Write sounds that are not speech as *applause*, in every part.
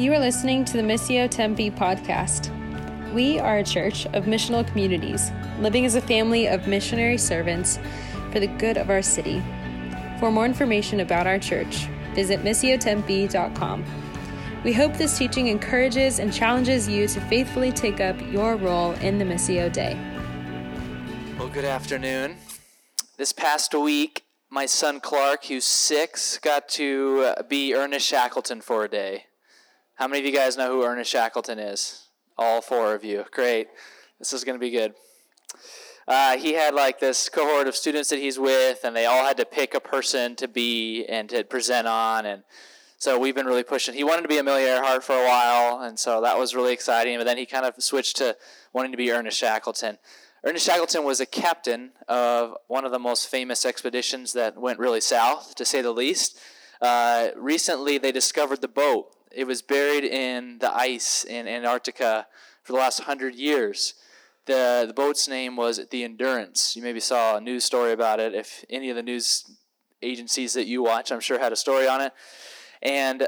You are listening to the Missio Tempe podcast. We are a church of missional communities, living as a family of missionary servants for the good of our city. For more information about our church, visit missiotempe.com. We hope this teaching encourages and challenges you to faithfully take up your role in the Missio Dei. Well, good afternoon. This past week, my son Clark, who's six, got to be Ernest Shackleton for a day. How many of you guys know who Ernest Shackleton is? All four of you. Great. This is going to be good. Uh, he had like this cohort of students that he's with, and they all had to pick a person to be and to present on. And so we've been really pushing. He wanted to be Amelia Earhart for a while, and so that was really exciting. But then he kind of switched to wanting to be Ernest Shackleton. Ernest Shackleton was a captain of one of the most famous expeditions that went really south, to say the least. Uh, recently, they discovered the boat. It was buried in the ice in Antarctica for the last hundred years. The, the boat's name was the Endurance. You maybe saw a news story about it. If any of the news agencies that you watch, I'm sure, had a story on it. And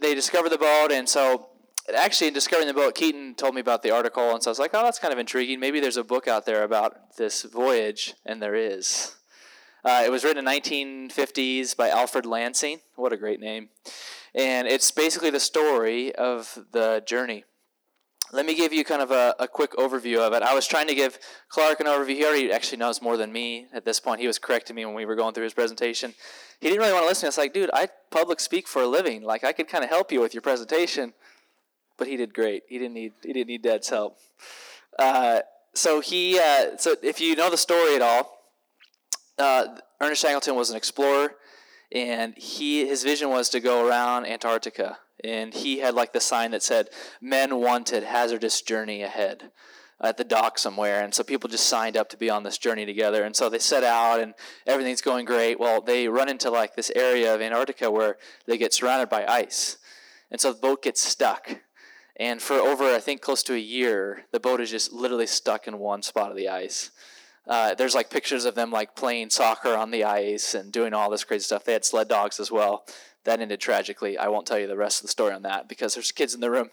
they discovered the boat, and so actually, in discovering the boat, Keaton told me about the article, and so I was like, oh, that's kind of intriguing. Maybe there's a book out there about this voyage, and there is. Uh, it was written in 1950s by Alfred Lansing. What a great name. And it's basically the story of the journey. Let me give you kind of a, a quick overview of it. I was trying to give Clark an overview. He already actually knows more than me at this point. He was correcting me when we were going through his presentation. He didn't really want to listen. I was like, dude, I public speak for a living. Like, I could kind of help you with your presentation but he did great. He didn't need he didn't need Dad's help. Uh, so he uh, so if you know the story at all, uh, Ernest Shackleton was an explorer, and he his vision was to go around Antarctica, and he had like the sign that said "Men wanted, hazardous journey ahead." At the dock somewhere, and so people just signed up to be on this journey together. And so they set out, and everything's going great. Well, they run into like this area of Antarctica where they get surrounded by ice, and so the boat gets stuck and for over, I think, close to a year, the boat is just literally stuck in one spot of the ice. Uh, there's like pictures of them like playing soccer on the ice and doing all this crazy stuff. They had sled dogs as well. That ended tragically. I won't tell you the rest of the story on that because there's kids in the room.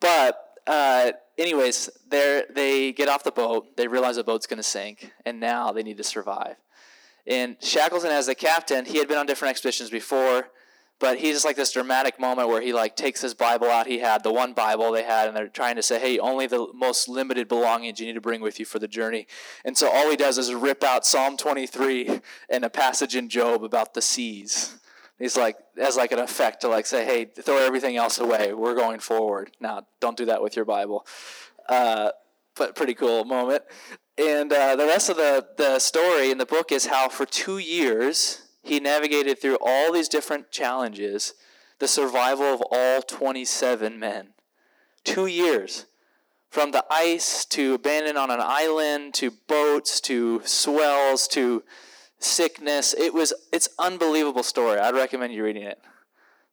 But uh, anyways, they get off the boat. They realize the boat's going to sink, and now they need to survive. And Shackleton, as the captain, he had been on different expeditions before but he's just like this dramatic moment where he like takes his bible out. He had the one bible they had and they're trying to say hey only the most limited belongings you need to bring with you for the journey. And so all he does is rip out psalm 23 and a passage in job about the seas. He's like as like an effect to like say hey throw everything else away. We're going forward. Now don't do that with your bible. Uh, but pretty cool moment. And uh, the rest of the, the story in the book is how for two years he navigated through all these different challenges, the survival of all 27 men. Two years. From the ice to abandoned on an island to boats to swells to sickness. It was it's unbelievable story. I'd recommend you reading it.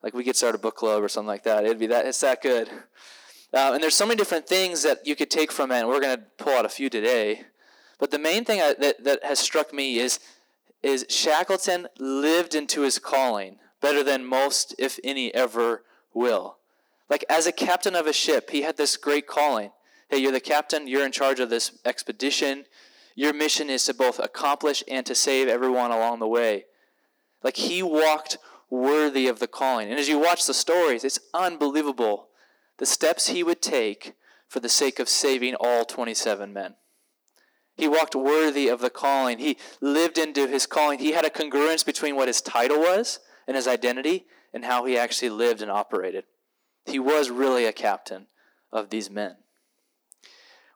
Like we could start a book club or something like that. It'd be that it's that good. Uh, and there's so many different things that you could take from it. And we're going to pull out a few today. But the main thing I, that, that has struck me is is Shackleton lived into his calling better than most, if any, ever will. Like as a captain of a ship, he had this great calling. Hey, you're the captain, you're in charge of this expedition. Your mission is to both accomplish and to save everyone along the way. Like he walked worthy of the calling. And as you watch the stories, it's unbelievable the steps he would take for the sake of saving all 27 men. He walked worthy of the calling. He lived into his calling. He had a congruence between what his title was and his identity and how he actually lived and operated. He was really a captain of these men.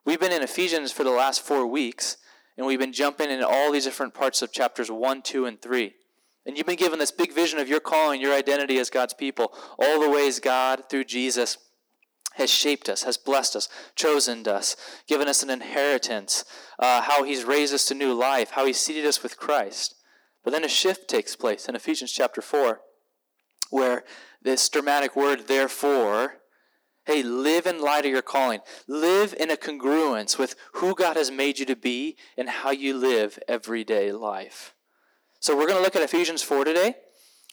We've been in Ephesians for the last four weeks, and we've been jumping in all these different parts of chapters 1, 2, and 3. And you've been given this big vision of your calling, your identity as God's people, all the ways God, through Jesus, has shaped us, has blessed us, chosen us, given us an inheritance, uh, how he's raised us to new life, how he's seated us with Christ. But then a shift takes place in Ephesians chapter 4, where this dramatic word, therefore, hey, live in light of your calling. Live in a congruence with who God has made you to be and how you live everyday life. So we're going to look at Ephesians 4 today,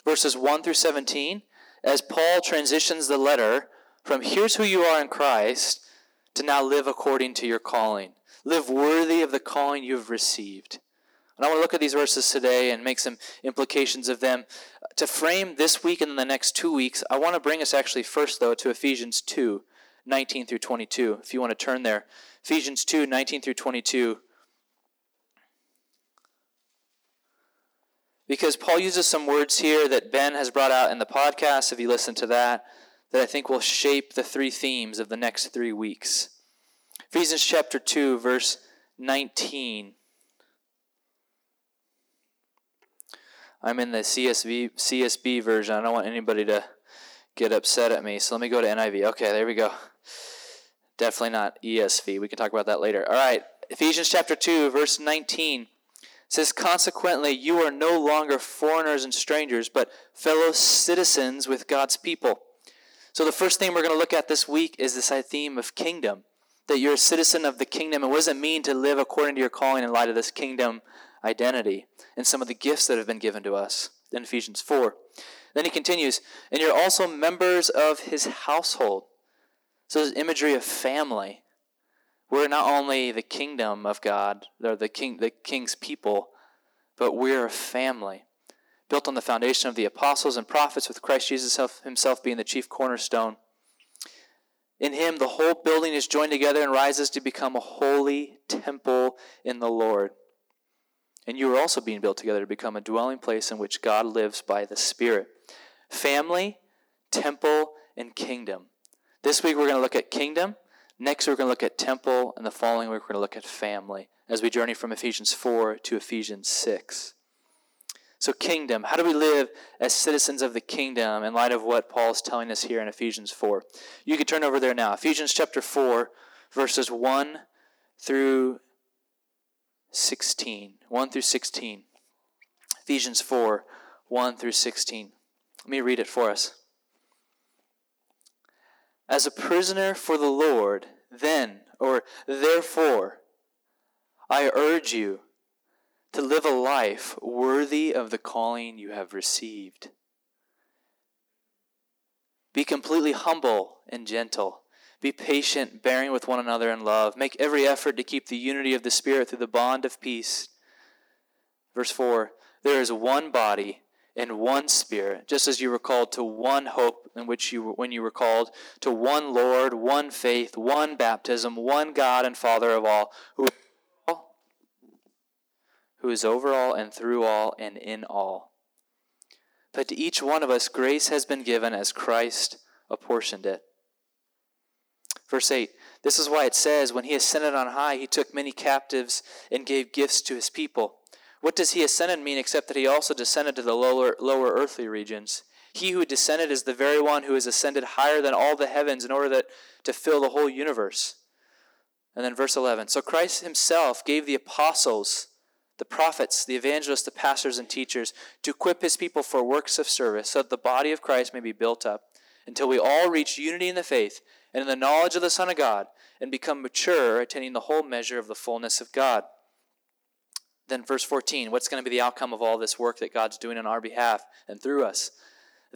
verses 1 through 17, as Paul transitions the letter from here's who you are in Christ to now live according to your calling. Live worthy of the calling you have received. And I want to look at these verses today and make some implications of them. To frame this week and the next two weeks, I want to bring us actually first, though, to Ephesians 2 19 through 22. If you want to turn there, Ephesians 2 19 through 22. Because Paul uses some words here that Ben has brought out in the podcast, if you listen to that, that I think will shape the three themes of the next three weeks. Ephesians chapter 2, verse 19. I'm in the CSV, CSB version. I don't want anybody to get upset at me. So let me go to NIV. Okay, there we go. Definitely not ESV. We can talk about that later. All right. Ephesians chapter 2, verse 19 says, Consequently, you are no longer foreigners and strangers, but fellow citizens with God's people. So, the first thing we're going to look at this week is this theme of kingdom. That you're a citizen of the kingdom. And what does it mean to live according to your calling in light of this kingdom identity and some of the gifts that have been given to us in Ephesians 4? Then he continues, And you're also members of his household. So, there's imagery of family we're not only the kingdom of God, or the king, the king's people, but we're a family built on the foundation of the apostles and prophets, with Christ Jesus himself being the chief cornerstone. In him, the whole building is joined together and rises to become a holy temple in the Lord. And you are also being built together to become a dwelling place in which God lives by the Spirit. Family, temple, and kingdom. This week we're going to look at kingdom. Next, we're going to look at temple, and the following week, we're going to look at family as we journey from Ephesians 4 to Ephesians 6. So, kingdom. How do we live as citizens of the kingdom in light of what Paul is telling us here in Ephesians 4? You can turn over there now. Ephesians chapter 4, verses 1 through 16. 1 through 16. Ephesians 4, 1 through 16. Let me read it for us. As a prisoner for the Lord, then, or therefore, I urge you to live a life worthy of the calling you have received. Be completely humble and gentle. Be patient, bearing with one another in love. Make every effort to keep the unity of the Spirit through the bond of peace. Verse 4 There is one body and one spirit, just as you were called to one hope in which you when you were called to one Lord, one faith, one baptism, one God and Father of all, who is over all and through all and in all. But to each one of us grace has been given as Christ apportioned it. Verse 8 This is why it says, When he ascended on high, he took many captives and gave gifts to his people. What does he ascended mean except that he also descended to the lower, lower earthly regions? He who descended is the very one who has ascended higher than all the heavens in order that, to fill the whole universe. And then verse 11 So Christ himself gave the apostles, the prophets, the evangelists, the pastors, and teachers to equip his people for works of service so that the body of Christ may be built up until we all reach unity in the faith and in the knowledge of the Son of God and become mature, attaining the whole measure of the fullness of God. Then, verse 14, what's going to be the outcome of all this work that God's doing on our behalf and through us?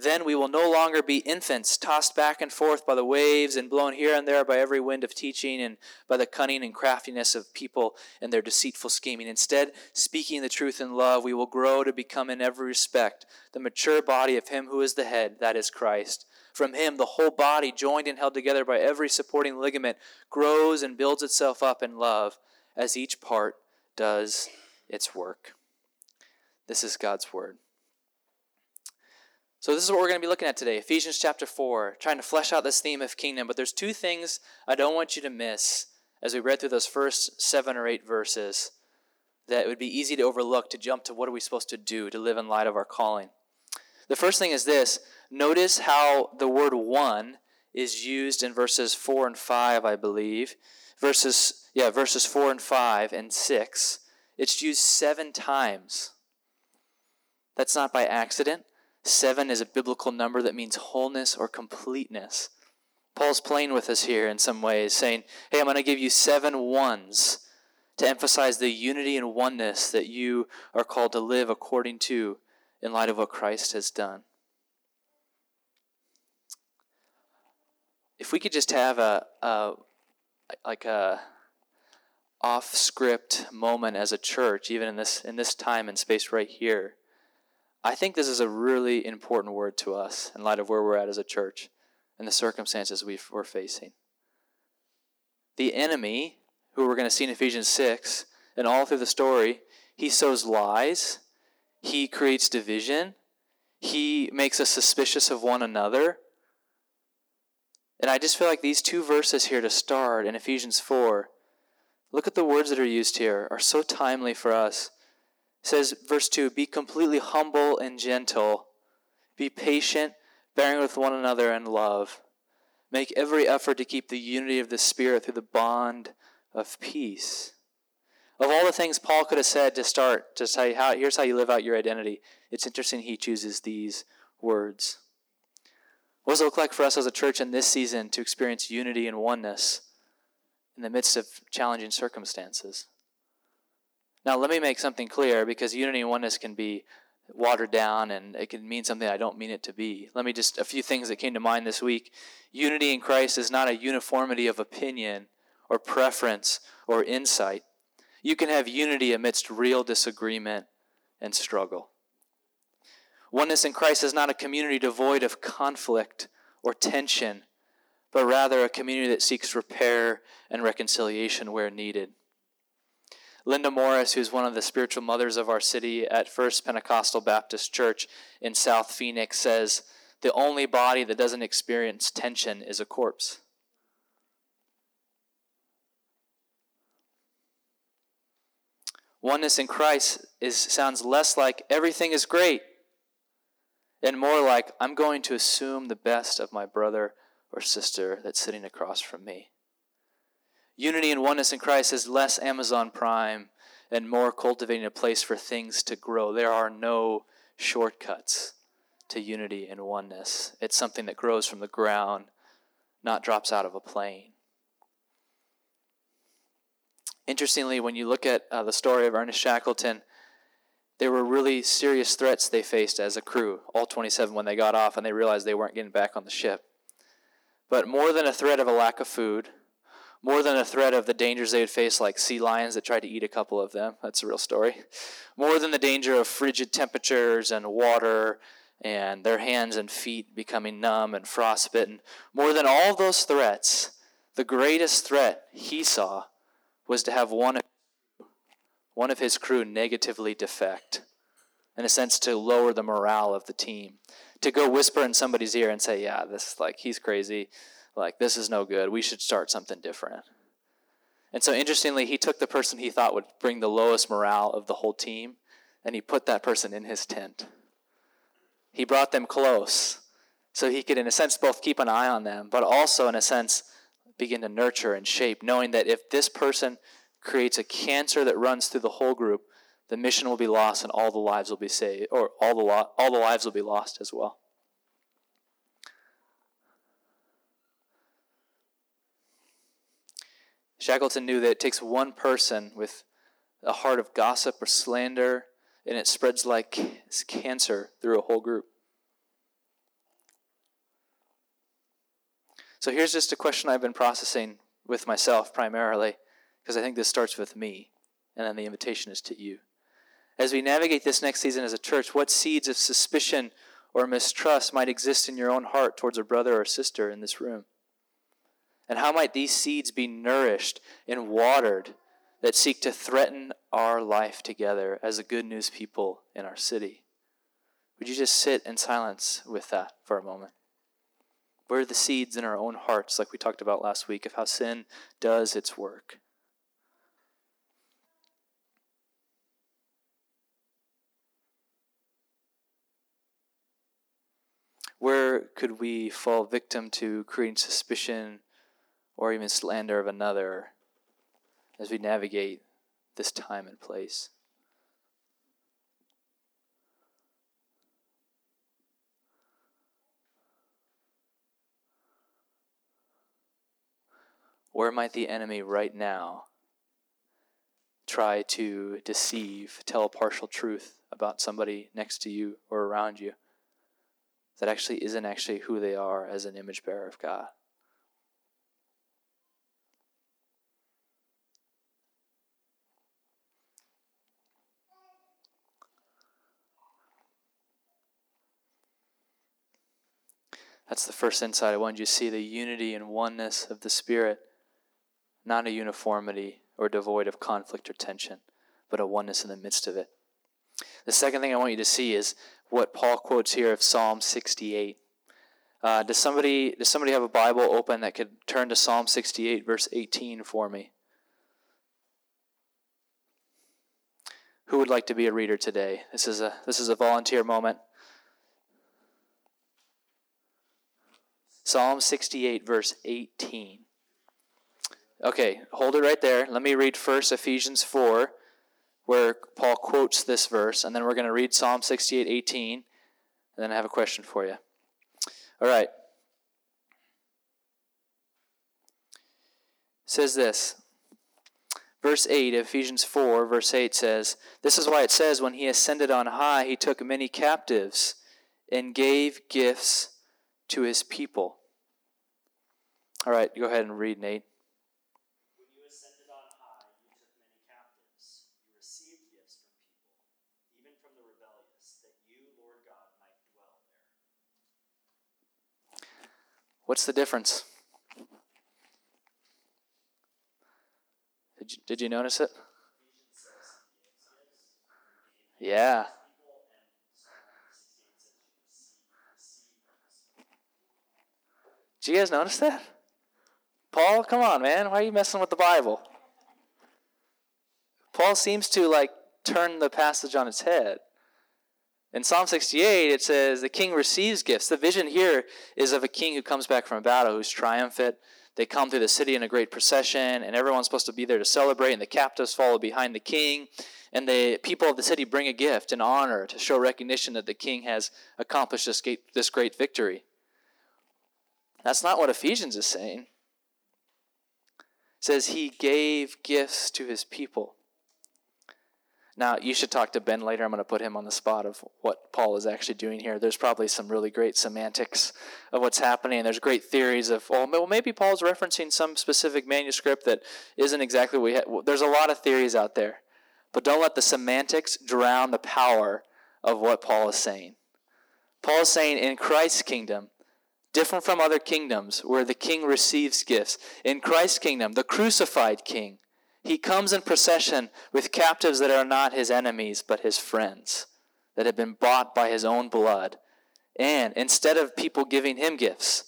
Then we will no longer be infants, tossed back and forth by the waves and blown here and there by every wind of teaching and by the cunning and craftiness of people and their deceitful scheming. Instead, speaking the truth in love, we will grow to become in every respect the mature body of Him who is the head, that is Christ. From Him, the whole body, joined and held together by every supporting ligament, grows and builds itself up in love as each part does its work. This is God's word. So, this is what we're going to be looking at today Ephesians chapter 4, trying to flesh out this theme of kingdom. But there's two things I don't want you to miss as we read through those first seven or eight verses that it would be easy to overlook to jump to what are we supposed to do to live in light of our calling. The first thing is this notice how the word one is used in verses 4 and 5, I believe. Verses, yeah, verses 4 and 5 and 6. It's used seven times. That's not by accident. Seven is a biblical number that means wholeness or completeness. Paul's playing with us here in some ways, saying, Hey, I'm going to give you seven ones to emphasize the unity and oneness that you are called to live according to in light of what Christ has done. If we could just have a, a like a off script moment as a church, even in this in this time and space right here, I think this is a really important word to us in light of where we're at as a church and the circumstances we are facing. The enemy, who we're going to see in Ephesians 6 and all through the story, he sows lies, he creates division, he makes us suspicious of one another. And I just feel like these two verses here to start in Ephesians 4, look at the words that are used here, are so timely for us says, verse 2 Be completely humble and gentle, be patient, bearing with one another in love. Make every effort to keep the unity of the Spirit through the bond of peace. Of all the things Paul could have said to start, to say, how, here's how you live out your identity, it's interesting he chooses these words. What does it look like for us as a church in this season to experience unity and oneness in the midst of challenging circumstances? Now, let me make something clear because unity and oneness can be watered down and it can mean something I don't mean it to be. Let me just, a few things that came to mind this week. Unity in Christ is not a uniformity of opinion or preference or insight. You can have unity amidst real disagreement and struggle. Oneness in Christ is not a community devoid of conflict or tension, but rather a community that seeks repair and reconciliation where needed. Linda Morris, who's one of the spiritual mothers of our city at First Pentecostal Baptist Church in South Phoenix, says the only body that doesn't experience tension is a corpse. Oneness in Christ is, sounds less like everything is great and more like I'm going to assume the best of my brother or sister that's sitting across from me. Unity and oneness in Christ is less Amazon Prime and more cultivating a place for things to grow. There are no shortcuts to unity and oneness. It's something that grows from the ground, not drops out of a plane. Interestingly, when you look at uh, the story of Ernest Shackleton, there were really serious threats they faced as a crew, all 27 when they got off and they realized they weren't getting back on the ship. But more than a threat of a lack of food, more than a threat of the dangers they would face, like sea lions that tried to eat a couple of them. That's a real story. More than the danger of frigid temperatures and water and their hands and feet becoming numb and frostbitten. More than all those threats, the greatest threat he saw was to have one of, one of his crew negatively defect. In a sense, to lower the morale of the team. To go whisper in somebody's ear and say, Yeah, this is like, he's crazy like, this is no good. We should start something different. And so, interestingly, he took the person he thought would bring the lowest morale of the whole team and he put that person in his tent. He brought them close so he could, in a sense, both keep an eye on them, but also, in a sense, begin to nurture and shape, knowing that if this person creates a cancer that runs through the whole group, the mission will be lost and all the lives will be saved, or all the, lo- all the lives will be lost as well. Shackleton knew that it takes one person with a heart of gossip or slander, and it spreads like cancer through a whole group. So here's just a question I've been processing with myself primarily, because I think this starts with me, and then the invitation is to you. As we navigate this next season as a church, what seeds of suspicion or mistrust might exist in your own heart towards a brother or sister in this room? And how might these seeds be nourished and watered that seek to threaten our life together as the good news people in our city? Would you just sit in silence with that for a moment? Where are the seeds in our own hearts, like we talked about last week, of how sin does its work? Where could we fall victim to creating suspicion or even slander of another as we navigate this time and place. Where might the enemy right now try to deceive, tell a partial truth about somebody next to you or around you that actually isn't actually who they are as an image bearer of God? That's the first insight I wanted you to see the unity and oneness of the Spirit, not a uniformity or devoid of conflict or tension, but a oneness in the midst of it. The second thing I want you to see is what Paul quotes here of Psalm 68. Uh, does somebody does somebody have a Bible open that could turn to Psalm 68 verse 18 for me? Who would like to be a reader today? This is a this is a volunteer moment. Psalm 68 verse 18. Okay, hold it right there. Let me read first Ephesians 4 where Paul quotes this verse and then we're going to read Psalm 68 18 and then I have a question for you. All right. It says this. Verse 8, of Ephesians 4, verse 8 says, This is why it says, When he ascended on high, he took many captives and gave gifts to his people. All right, go ahead and read, Nate. When you ascended on high, you took many captives. You received gifts from people, even from the rebellious, that you, Lord God, might dwell there. What's the difference? Did you, did you notice it? Yeah. Did you guys notice that? Paul, come on, man. Why are you messing with the Bible? Paul seems to like turn the passage on its head. In Psalm 68, it says the king receives gifts. The vision here is of a king who comes back from a battle, who's triumphant. They come through the city in a great procession, and everyone's supposed to be there to celebrate, and the captives follow behind the king. And the people of the city bring a gift in honor to show recognition that the king has accomplished this great victory. That's not what Ephesians is saying. Says he gave gifts to his people. Now, you should talk to Ben later. I'm going to put him on the spot of what Paul is actually doing here. There's probably some really great semantics of what's happening. There's great theories of, well, maybe Paul's referencing some specific manuscript that isn't exactly what we. There's a lot of theories out there. But don't let the semantics drown the power of what Paul is saying. Paul is saying in Christ's kingdom, different from other kingdoms where the king receives gifts, in Christ's kingdom, the crucified king, he comes in procession with captives that are not his enemies, but his friends, that have been bought by his own blood. And instead of people giving him gifts,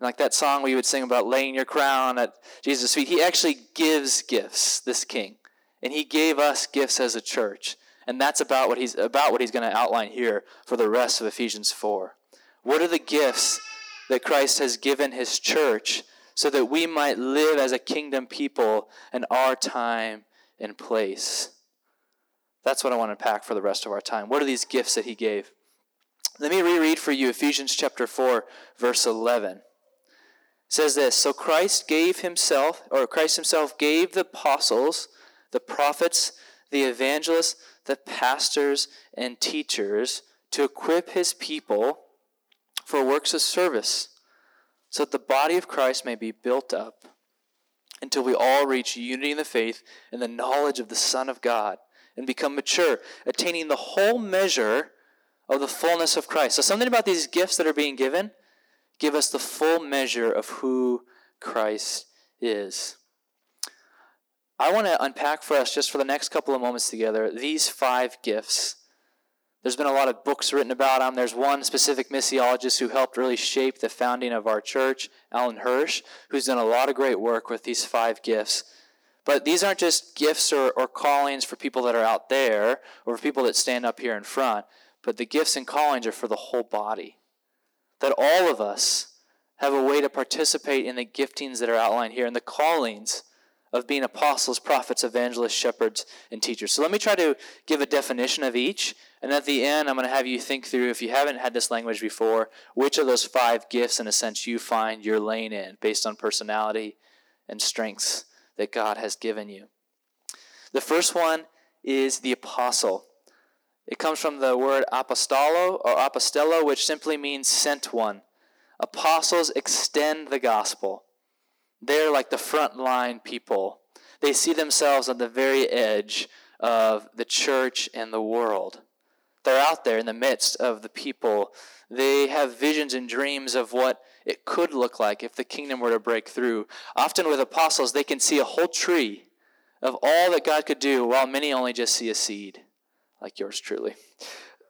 like that song we would sing about laying your crown at Jesus' feet, he actually gives gifts, this king. And he gave us gifts as a church. And that's about what he's about what he's going to outline here for the rest of Ephesians 4. What are the gifts that Christ has given his church so that we might live as a kingdom people in our time and place. That's what I want to unpack for the rest of our time. What are these gifts that he gave? Let me reread for you Ephesians chapter 4, verse 11. It says this So Christ gave himself, or Christ himself gave the apostles, the prophets, the evangelists, the pastors, and teachers to equip his people for works of service so that the body of Christ may be built up until we all reach unity in the faith and the knowledge of the Son of God and become mature, attaining the whole measure of the fullness of Christ. So, something about these gifts that are being given give us the full measure of who Christ is. I want to unpack for us, just for the next couple of moments together, these five gifts there's been a lot of books written about him. There's one specific missiologist who helped really shape the founding of our church, Alan Hirsch, who's done a lot of great work with these five gifts. But these aren't just gifts or, or callings for people that are out there or for people that stand up here in front, but the gifts and callings are for the whole body. That all of us have a way to participate in the giftings that are outlined here and the callings of being apostles, prophets, evangelists, shepherds, and teachers. So let me try to give a definition of each. And at the end, I'm going to have you think through, if you haven't had this language before, which of those five gifts, in a sense, you find your lane in based on personality and strengths that God has given you. The first one is the apostle. It comes from the word apostolo or apostello, which simply means sent one. Apostles extend the gospel. They're like the front line people. They see themselves on the very edge of the church and the world. They're out there in the midst of the people. They have visions and dreams of what it could look like if the kingdom were to break through. Often with apostles, they can see a whole tree of all that God could do, while many only just see a seed, like yours truly.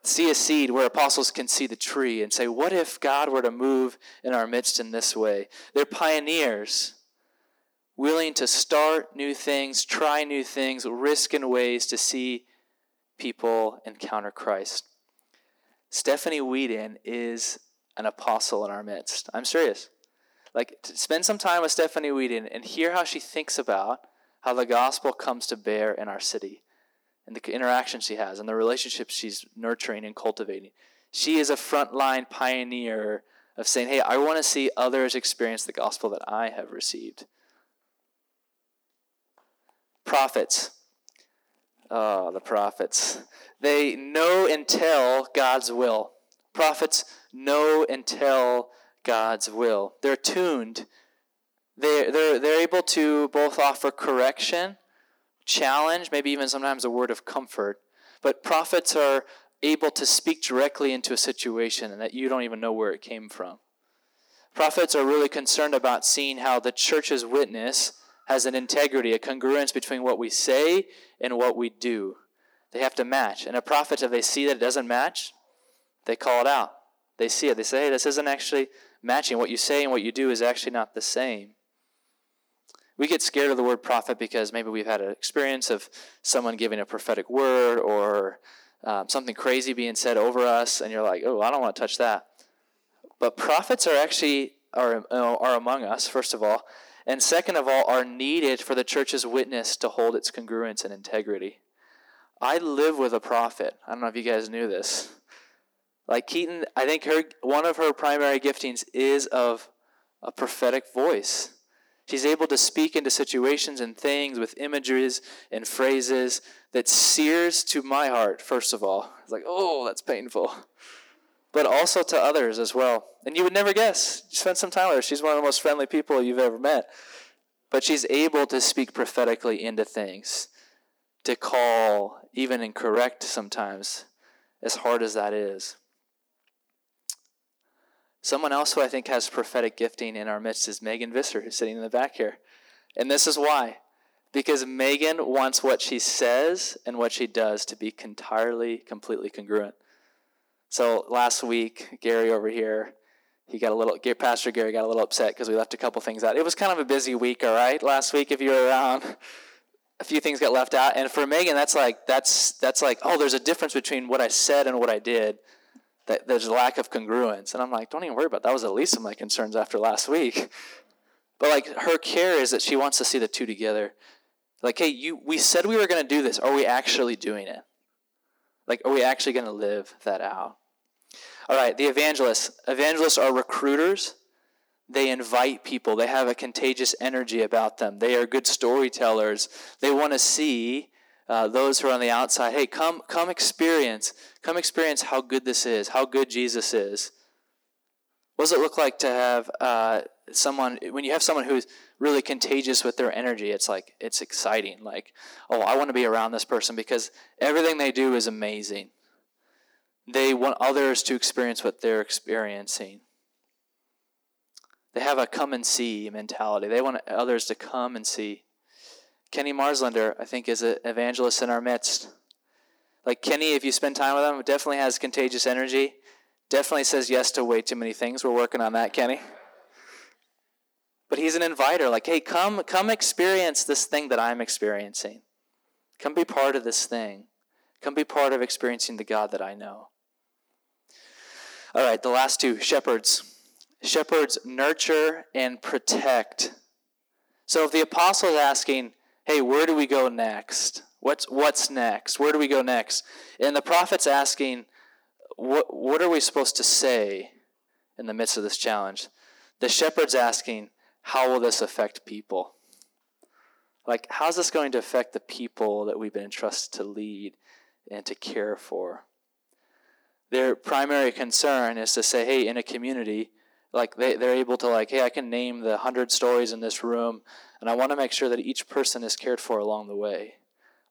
See a seed where apostles can see the tree and say, What if God were to move in our midst in this way? They're pioneers, willing to start new things, try new things, risk in ways to see people encounter Christ. Stephanie Whedon is an apostle in our midst. I'm serious. Like, spend some time with Stephanie Whedon and hear how she thinks about how the gospel comes to bear in our city and the interaction she has and the relationships she's nurturing and cultivating. She is a frontline pioneer of saying, hey, I want to see others experience the gospel that I have received. Prophets. Oh, the prophets. They know and tell God's will. Prophets know and tell God's will. They're tuned. They're, they're, they're able to both offer correction, challenge, maybe even sometimes a word of comfort. But prophets are able to speak directly into a situation and that you don't even know where it came from. Prophets are really concerned about seeing how the church's witness has an integrity, a congruence between what we say and what we do. They have to match. And a prophet, if they see that it doesn't match, they call it out. They see it. They say, hey, this isn't actually matching. What you say and what you do is actually not the same. We get scared of the word prophet because maybe we've had an experience of someone giving a prophetic word or um, something crazy being said over us, and you're like, oh, I don't want to touch that. But prophets are actually are, are among us, first of all, and second of all, are needed for the church's witness to hold its congruence and integrity. I live with a prophet. I don't know if you guys knew this. Like Keaton, I think her one of her primary giftings is of a prophetic voice. She's able to speak into situations and things with images and phrases that sears to my heart, first of all. It's like, oh, that's painful. But also to others as well. And you would never guess. Spend some time with her. She's one of the most friendly people you've ever met. But she's able to speak prophetically into things, to call, even incorrect sometimes, as hard as that is. Someone else who I think has prophetic gifting in our midst is Megan Visser, who's sitting in the back here. And this is why. Because Megan wants what she says and what she does to be entirely, completely congruent. So last week, Gary over here, he got a little, Pastor Gary got a little upset because we left a couple things out. It was kind of a busy week, all right? Last week, if you were around, *laughs* a few things got left out. And for Megan, that's like, that's, that's like, oh, there's a difference between what I said and what I did that there's a lack of congruence. And I'm like, don't even worry about that. that was the least of my concerns after last week. *laughs* But like her care is that she wants to see the two together. Like, hey, you we said we were gonna do this. Are we actually doing it? Like, are we actually gonna live that out? All right, the evangelists. Evangelists are recruiters. They invite people. They have a contagious energy about them. They are good storytellers. They want to see uh, those who are on the outside, hey, come, come experience, come experience how good this is, how good Jesus is. What does it look like to have uh, someone, when you have someone who's really contagious with their energy, it's like, it's exciting. Like, oh, I want to be around this person because everything they do is amazing. They want others to experience what they're experiencing. They have a come and see mentality. They want others to come and see. Kenny Marslander, I think, is an evangelist in our midst. Like Kenny, if you spend time with him, definitely has contagious energy. Definitely says yes to way too many things. We're working on that, Kenny. But he's an inviter. Like, hey, come, come experience this thing that I'm experiencing. Come be part of this thing. Come be part of experiencing the God that I know. All right, the last two shepherds. Shepherds nurture and protect. So if the apostle is asking, hey, where do we go next? What's, what's next? Where do we go next? And the prophet's asking, what, what are we supposed to say in the midst of this challenge? The shepherd's asking, how will this affect people? Like, how's this going to affect the people that we've been entrusted to lead and to care for? Their primary concern is to say, hey, in a community, like they, they're able to like, hey, I can name the hundred stories in this room and I want to make sure that each person is cared for along the way.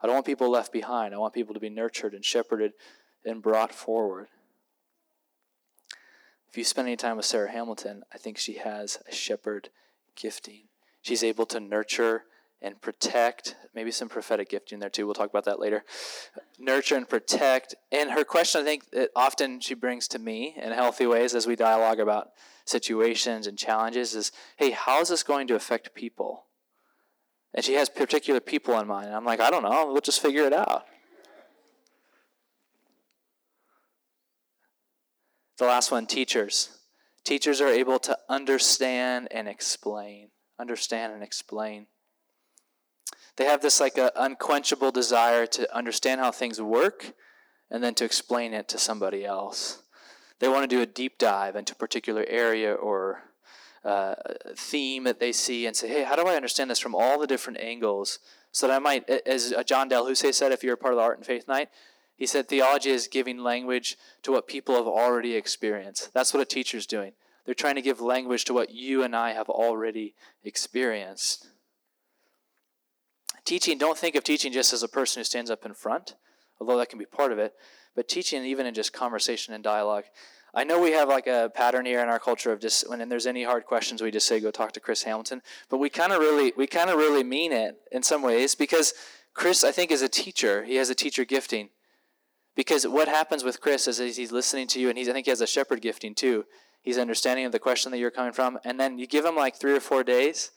I don't want people left behind. I want people to be nurtured and shepherded and brought forward. If you spend any time with Sarah Hamilton, I think she has a shepherd gifting. She's able to nurture and protect, maybe some prophetic gifting there too. We'll talk about that later. Nurture and protect. And her question, I think, that often she brings to me in healthy ways as we dialogue about situations and challenges is hey, how is this going to affect people? And she has particular people in mind. And I'm like, I don't know. We'll just figure it out. The last one teachers. Teachers are able to understand and explain. Understand and explain. They have this like a unquenchable desire to understand how things work and then to explain it to somebody else. They want to do a deep dive into a particular area or uh, theme that they see and say, hey, how do I understand this from all the different angles? So that I might, as John DelHousaye said, if you're a part of the Art and Faith Night, he said theology is giving language to what people have already experienced. That's what a teacher's doing. They're trying to give language to what you and I have already experienced. Teaching, don't think of teaching just as a person who stands up in front, although that can be part of it, but teaching even in just conversation and dialogue. I know we have like a pattern here in our culture of just when there's any hard questions, we just say go talk to Chris Hamilton. But we kind of really, we kind of really mean it in some ways because Chris, I think, is a teacher. He has a teacher gifting. Because what happens with Chris is he's listening to you, and he's I think he has a shepherd gifting too. He's understanding of the question that you're coming from, and then you give him like three or four days,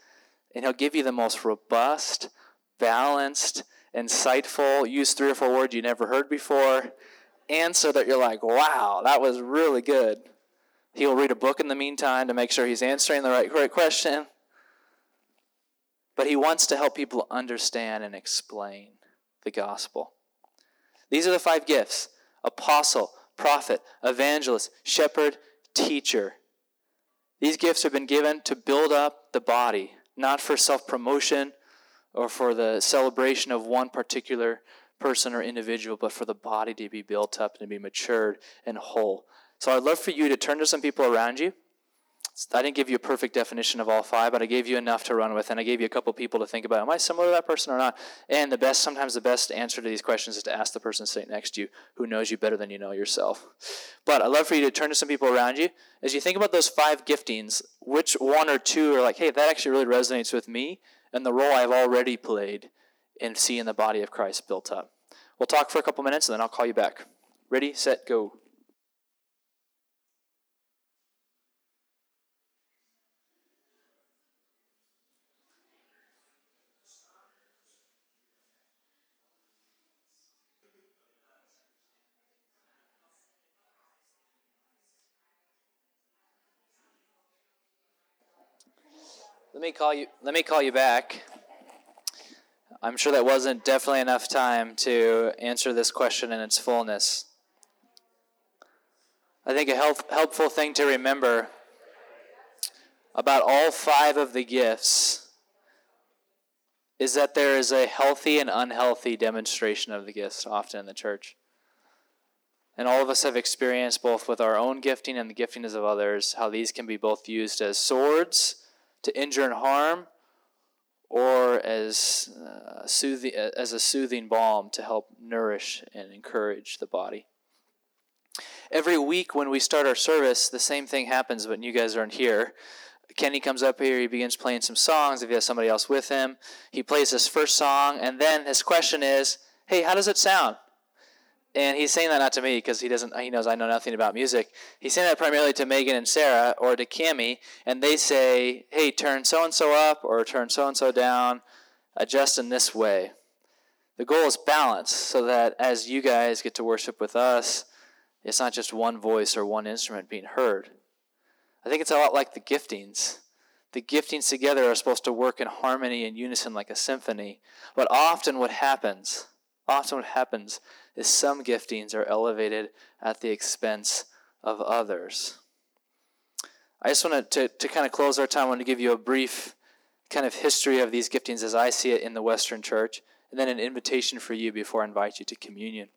and he'll give you the most robust, balanced, insightful, use three or four words you never heard before, answer that you're like, wow, that was really good. He'll read a book in the meantime to make sure he's answering the right, right question. But he wants to help people understand and explain the gospel. These are the five gifts apostle, prophet, evangelist, shepherd, teacher. These gifts have been given to build up the body, not for self promotion or for the celebration of one particular person or individual, but for the body to be built up and to be matured and whole. So I'd love for you to turn to some people around you I didn't give you a perfect definition of all five, but I gave you enough to run with, and I gave you a couple people to think about. Am I similar to that person or not? And the best, sometimes the best answer to these questions is to ask the person sitting next to you who knows you better than you know yourself. But I'd love for you to turn to some people around you. As you think about those five giftings, which one or two are like, hey, that actually really resonates with me and the role I've already played in seeing the body of Christ built up. We'll talk for a couple minutes and then I'll call you back. Ready, set, go. Let me call you. Let me call you back. I'm sure that wasn't definitely enough time to answer this question in its fullness. I think a help, helpful thing to remember about all five of the gifts is that there is a healthy and unhealthy demonstration of the gifts often in the church. And all of us have experienced, both with our own gifting and the giftings of others, how these can be both used as swords to injure and harm, or as, uh, soothing, as a soothing balm to help nourish and encourage the body. Every week when we start our service, the same thing happens but you guys aren't here. Kenny comes up here, he begins playing some songs. If he has somebody else with him, he plays his first song, and then his question is, Hey, how does it sound? And he's saying that not to me because he doesn't he knows I know nothing about music. He's saying that primarily to Megan and Sarah or to Cami, and they say, "Hey, turn so and so up or turn so and so down, adjust in this way." The goal is balance, so that as you guys get to worship with us, it's not just one voice or one instrument being heard. I think it's a lot like the giftings. The giftings together are supposed to work in harmony and unison like a symphony. But often what happens, often what happens is some giftings are elevated at the expense of others. I just wanted to, to kind of close our time, I want to give you a brief kind of history of these giftings as I see it in the Western church, and then an invitation for you before I invite you to communion.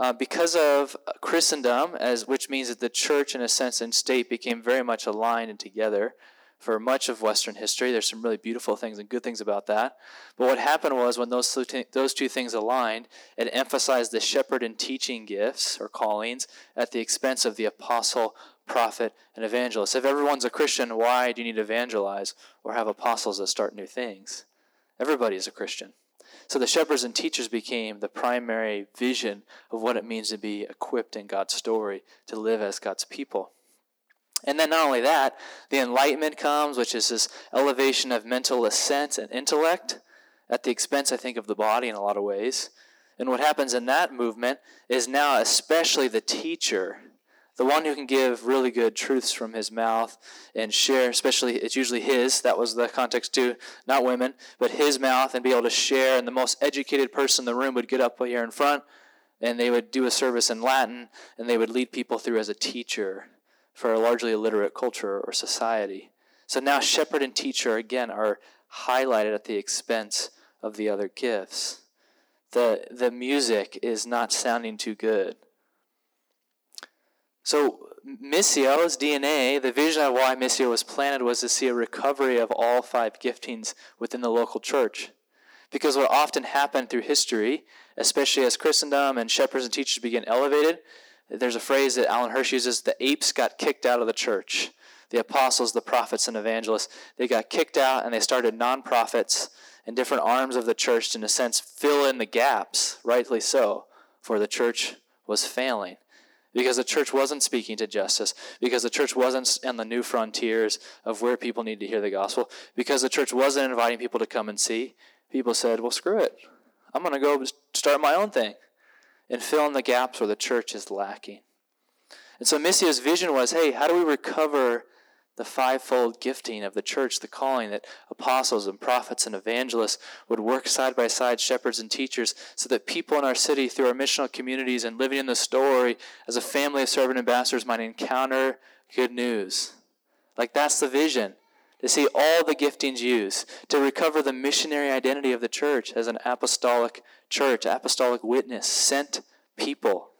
Uh, because of Christendom, as which means that the church, in a sense, and state became very much aligned and together for much of Western history. There's some really beautiful things and good things about that. But what happened was when those two, those two things aligned, it emphasized the shepherd and teaching gifts or callings at the expense of the apostle, prophet, and evangelist. If everyone's a Christian, why do you need to evangelize or have apostles that start new things? Everybody is a Christian. So the shepherds and teachers became the primary vision of what it means to be equipped in God's story, to live as God's people. And then not only that, the enlightenment comes, which is this elevation of mental assent and intellect at the expense, I think, of the body in a lot of ways. And what happens in that movement is now, especially the teacher, the one who can give really good truths from his mouth and share, especially it's usually his, that was the context too, not women, but his mouth and be able to share. And the most educated person in the room would get up here in front and they would do a service in Latin and they would lead people through as a teacher for a largely illiterate culture or society. So now shepherd and teacher, again, are highlighted at the expense of the other gifts. The, the music is not sounding too good. So, Missio's DNA, the vision of why Missio was planted was to see a recovery of all five giftings within the local church. Because what often happened through history, especially as Christendom and shepherds and teachers began elevated, there's a phrase that Alan Hirsch uses the apes got kicked out of the church. The apostles, the prophets, and evangelists, they got kicked out and they started nonprofits and different arms of the church to, in a sense, fill in the gaps, rightly so, for the church was failing. Because the church wasn't speaking to justice, because the church wasn't on the new frontiers of where people need to hear the gospel, because the church wasn't inviting people to come and see, people said, well, screw it. I'm going to go start my own thing and fill in the gaps where the church is lacking. And so Missio's vision was hey, how do we recover the fivefold gifting of the church, the calling that apostles and prophets and evangelists would work side by side, shepherds and teachers, so that people in our city, through our missional communities and living in the story as a family of servant ambassadors, might encounter good news. Like that's the vision. To see all the giftings used, to recover the missionary identity of the church as an apostolic church, apostolic witness, sent people.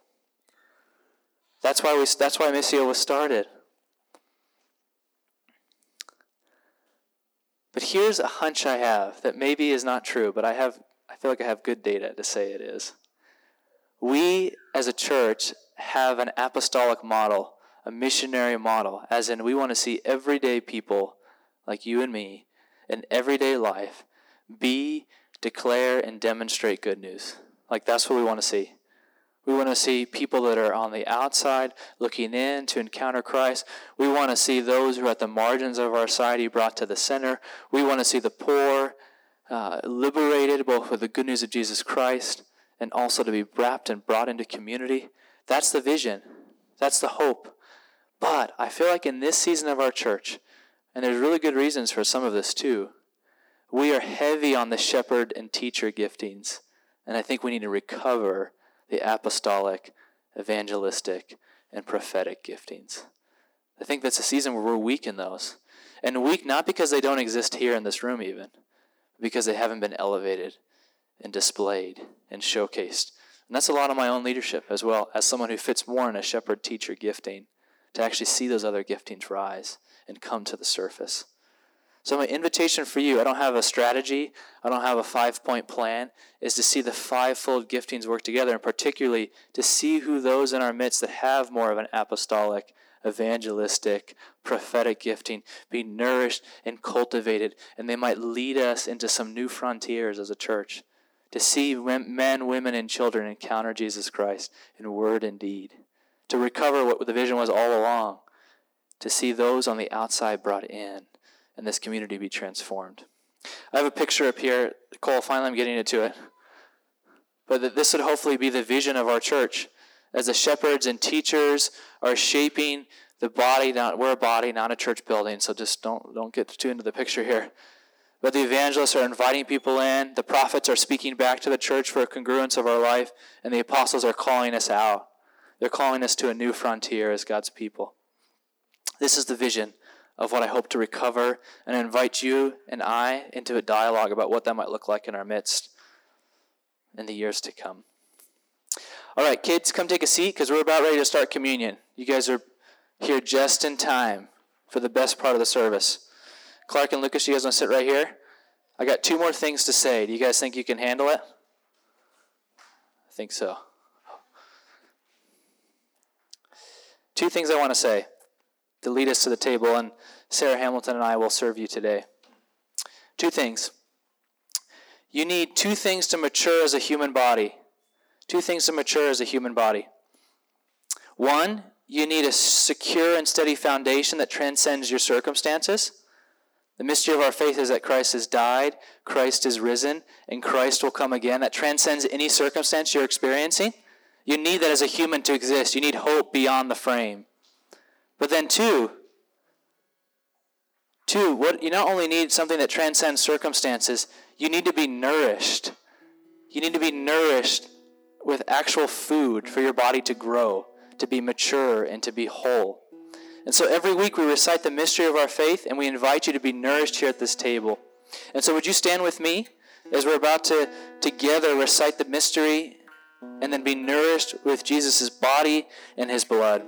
That's why we that's why Missio was started. But here's a hunch I have that maybe is not true, but I have I feel like I have good data to say it is. We as a church have an apostolic model, a missionary model, as in we want to see everyday people like you and me in everyday life be, declare, and demonstrate good news. Like that's what we want to see. We want to see people that are on the outside looking in to encounter Christ. We want to see those who are at the margins of our society brought to the center. We want to see the poor uh, liberated, both with the good news of Jesus Christ and also to be wrapped and brought into community. That's the vision. That's the hope. But I feel like in this season of our church, and there's really good reasons for some of this too, we are heavy on the shepherd and teacher giftings. And I think we need to recover the apostolic, evangelistic, and prophetic giftings. I think that's a season where we're weak in those. And weak not because they don't exist here in this room, even, because they haven't been elevated and displayed and showcased. And that's a lot of my own leadership as well, as someone who fits more in a shepherd teacher gifting, to actually see those other giftings rise and come to the surface. So, my invitation for you, I don't have a strategy, I don't have a five point plan, is to see the fivefold giftings work together, and particularly to see who those in our midst that have more of an apostolic, evangelistic, prophetic gifting be nourished and cultivated, and they might lead us into some new frontiers as a church. To see men, women, and children encounter Jesus Christ in word and deed. To recover what the vision was all along. To see those on the outside brought in and this community be transformed. I have a picture up here. Cole, finally I'm getting into it. But this would hopefully be the vision of our church. As the shepherds and teachers are shaping the body, not, we're a body, not a church building, so just don't, don't get too into the picture here. But the evangelists are inviting people in, the prophets are speaking back to the church for a congruence of our life, and the apostles are calling us out. They're calling us to a new frontier as God's people. This is the vision of what I hope to recover and invite you and I into a dialogue about what that might look like in our midst in the years to come. All right, kids, come take a seat because we're about ready to start communion. You guys are here just in time for the best part of the service. Clark and Lucas, you guys want to sit right here? I got two more things to say. Do you guys think you can handle it? I think so. Two things I want to say to lead us to the table, and Sarah Hamilton and I will serve you today. Two things. You need two things to mature as a human body. Two things to mature as a human body. One, you need a secure and steady foundation that transcends your circumstances. The mystery of our faith is that Christ has died, Christ is risen, and Christ will come again. That transcends any circumstance you're experiencing. You need that as a human to exist. You need hope beyond the frame. But then, two, two, what you not only need something that transcends circumstances, you need to be nourished. You need to be nourished with actual food for your body to grow, to be mature, and to be whole. And so every week we recite the mystery of our faith and we invite you to be nourished here at this table. And so would you stand with me as we're about to together recite the mystery and then be nourished with Jesus' body and his blood?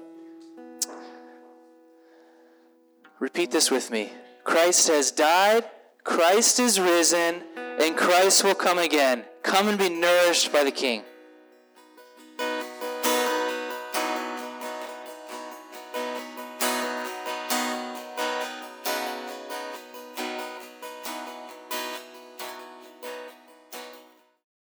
Repeat this with me. Christ has died, Christ is risen, and Christ will come again. Come and be nourished by the King.